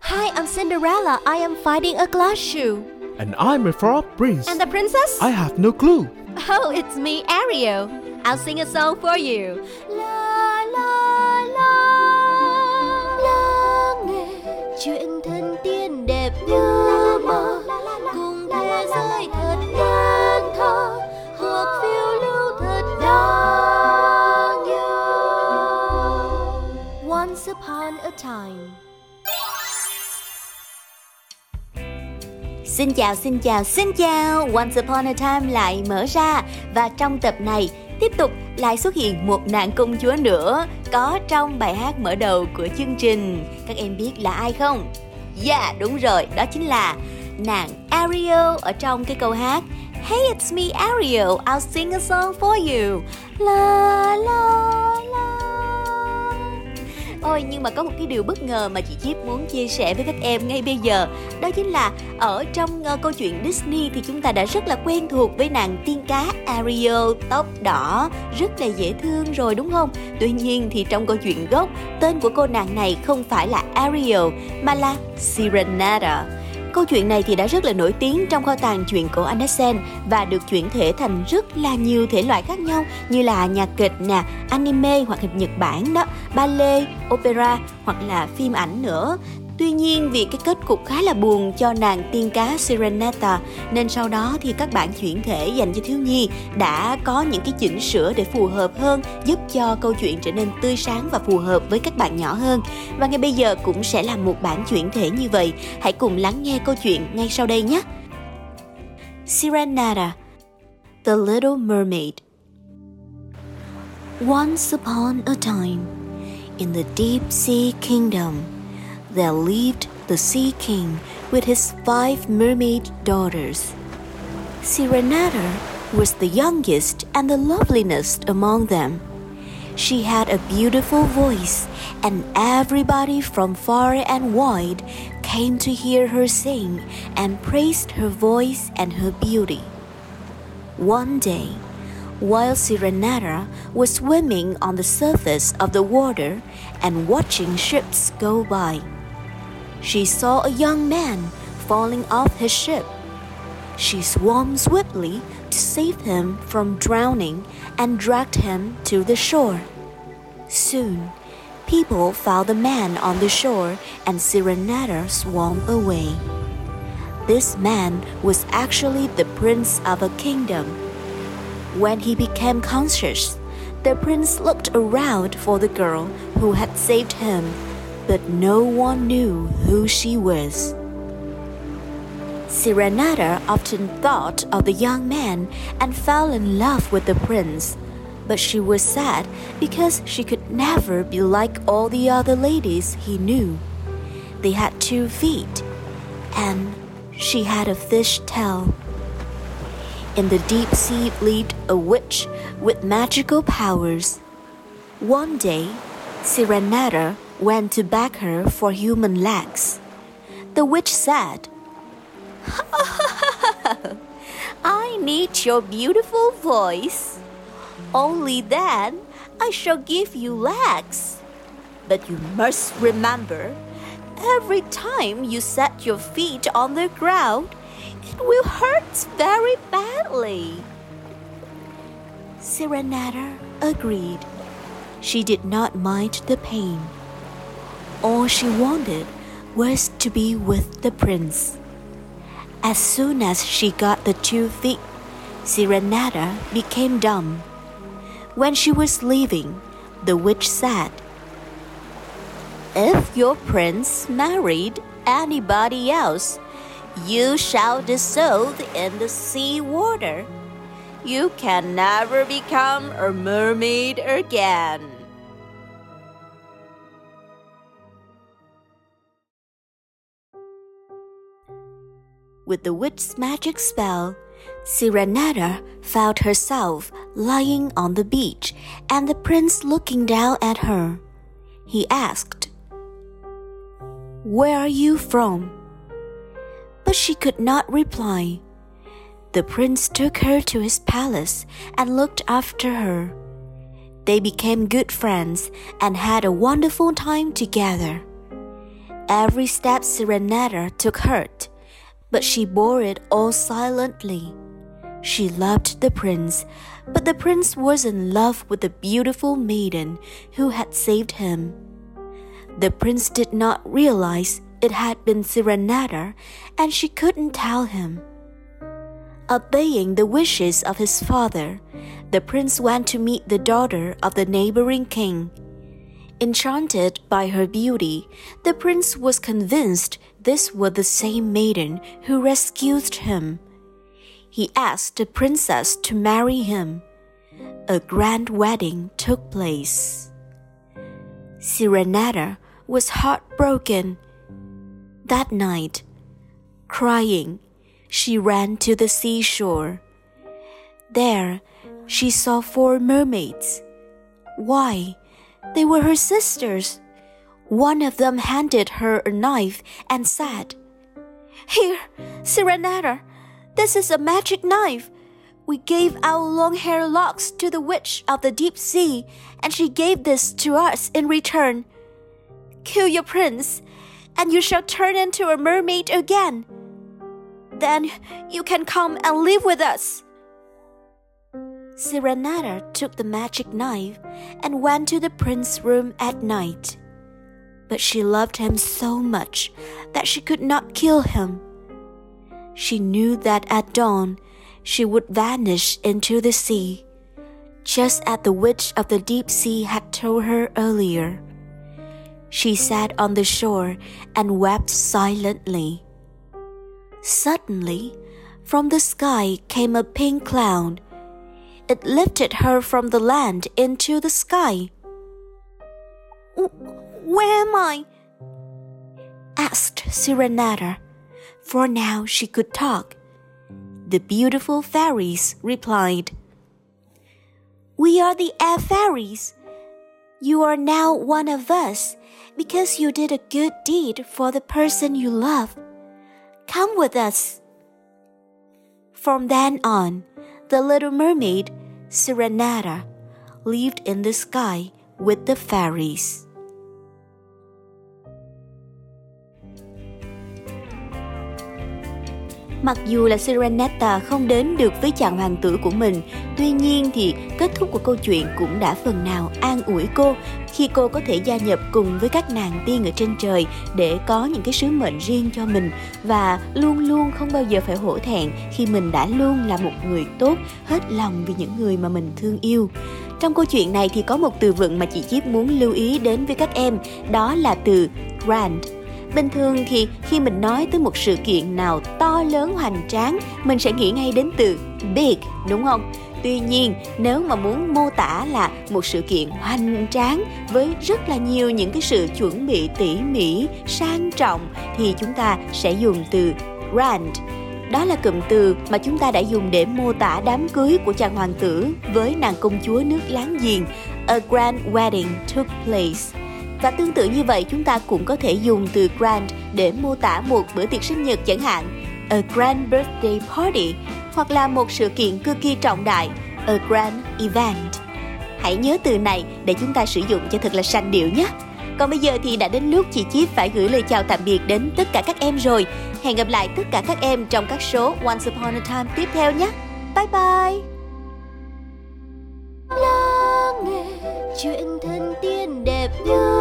Hi, I'm Cinderella. I am fighting a glass shoe. And I'm a frog prince. And the princess? I have no clue. Oh, it's me, Ariel. I'll sing a song for you. La la la Lắng nghe chuyện thần tiên đẹp như Xin chào, xin chào, xin chào. Once Upon a Time lại mở ra. Và trong tập này tiếp tục lại xuất hiện một nàng công chúa nữa Có trong bài hát mở đầu của chương trình. Các em biết là ai không? Yeah, đúng rồi, đó chính là nàng Ariel ở trong cái câu hát Hey, it's me Ariel, I'll sing a song for you. La la Ôi nhưng mà có một cái điều bất ngờ mà chị Chip muốn chia sẻ với các em ngay bây giờ. Đó chính là ở trong uh, câu chuyện Disney thì chúng ta đã rất là quen thuộc với nàng tiên cá Ariel tóc đỏ. Rất là dễ thương rồi đúng không? Tuy nhiên thì trong câu chuyện gốc tên của cô nàng này không phải là Ariel mà là Serenata. Câu chuyện này thì đã rất là nổi tiếng trong kho tàng truyện cổ Andersen và được chuyển thể thành rất là nhiều thể loại khác nhau như là nhạc kịch nè, anime hoặc là Nhật Bản đó, ballet, opera hoặc là phim ảnh nữa. Tuy nhiên vì cái kết cục khá là buồn cho nàng tiên cá Serenata nên sau đó thì các bản chuyển thể dành cho thiếu nhi đã có những cái chỉnh sửa để phù hợp hơn giúp cho câu chuyện trở nên tươi sáng và phù hợp với các bạn nhỏ hơn. Và ngay bây giờ cũng sẽ là một bản chuyển thể như vậy. Hãy cùng lắng nghe câu chuyện ngay sau đây nhé. Serenata The Little Mermaid Once upon a time, in the deep sea kingdom, there lived the Sea King with his five mermaid daughters. Serenata was the youngest and the loveliest among them. She had a beautiful voice, and everybody from far and wide came to hear her sing and praised her voice and her beauty. One day, while Serenata was swimming on the surface of the water and watching ships go by, she saw a young man falling off his ship. She swam swiftly to save him from drowning and dragged him to the shore. Soon, people found the man on the shore and Serenata swam away. This man was actually the prince of a kingdom. When he became conscious, the prince looked around for the girl who had saved him but no one knew who she was. Serenata often thought of the young man and fell in love with the prince, but she was sad because she could never be like all the other ladies he knew. They had two feet, and she had a fish tail. In the deep sea lived a witch with magical powers. One day, Serenata went to beg her for human legs. The witch said, I need your beautiful voice. Only then I shall give you legs. But you must remember, every time you set your feet on the ground, it will hurt very badly. Serenata agreed. She did not mind the pain. All she wanted was to be with the prince. As soon as she got the two feet, Serenata became dumb. When she was leaving, the witch said, If your prince married anybody else, you shall dissolve in the sea water. You can never become a mermaid again. With the witch's magic spell, Serenata found herself lying on the beach and the prince looking down at her. He asked, Where are you from? But she could not reply. The prince took her to his palace and looked after her. They became good friends and had a wonderful time together. Every step Serenata took hurt, but she bore it all silently. She loved the prince, but the prince was in love with the beautiful maiden who had saved him. The prince did not realize it had been Serenata, and she couldn't tell him. Obeying the wishes of his father, the prince went to meet the daughter of the neighboring king. Enchanted by her beauty, the prince was convinced this was the same maiden who rescued him. He asked the princess to marry him. A grand wedding took place. Serenata was heartbroken. That night, crying, she ran to the seashore. There, she saw four mermaids. Why? They were her sisters. One of them handed her a knife and said, Here, Serenata, this is a magic knife. We gave our long hair locks to the witch of the deep sea, and she gave this to us in return. Kill your prince, and you shall turn into a mermaid again. Then you can come and live with us. Serenata took the magic knife and went to the prince's room at night. But she loved him so much that she could not kill him. She knew that at dawn she would vanish into the sea, just as the witch of the deep sea had told her earlier. She sat on the shore and wept silently. Suddenly, from the sky came a pink cloud it lifted her from the land into the sky. Where am I? asked Serenata, for now she could talk. The beautiful fairies replied, We are the air fairies. You are now one of us because you did a good deed for the person you love. Come with us. From then on, the little mermaid, Serenata, lived in the sky with the fairies. Mặc dù là Serenata không đến được với chàng hoàng tử của mình, tuy nhiên thì kết thúc của câu chuyện cũng đã phần nào an ủi cô khi cô có thể gia nhập cùng với các nàng tiên ở trên trời để có những cái sứ mệnh riêng cho mình và luôn luôn không bao giờ phải hổ thẹn khi mình đã luôn là một người tốt, hết lòng vì những người mà mình thương yêu. Trong câu chuyện này thì có một từ vựng mà chị Chip muốn lưu ý đến với các em, đó là từ grand Bình thường thì khi mình nói tới một sự kiện nào to lớn hoành tráng, mình sẽ nghĩ ngay đến từ big, đúng không? Tuy nhiên, nếu mà muốn mô tả là một sự kiện hoành tráng với rất là nhiều những cái sự chuẩn bị tỉ mỉ, sang trọng thì chúng ta sẽ dùng từ grand. Đó là cụm từ mà chúng ta đã dùng để mô tả đám cưới của chàng hoàng tử với nàng công chúa nước láng giềng. A grand wedding took place. Và tương tự như vậy, chúng ta cũng có thể dùng từ grand để mô tả một bữa tiệc sinh nhật chẳng hạn a grand birthday party, hoặc là một sự kiện cực kỳ trọng đại, a grand event. Hãy nhớ từ này để chúng ta sử dụng cho thật là sanh điệu nhé. Còn bây giờ thì đã đến lúc chị Chip phải gửi lời chào tạm biệt đến tất cả các em rồi. Hẹn gặp lại tất cả các em trong các số Once Upon a Time tiếp theo nhé. Bye bye! Lắng nghe chuyện thân tiên đẹp như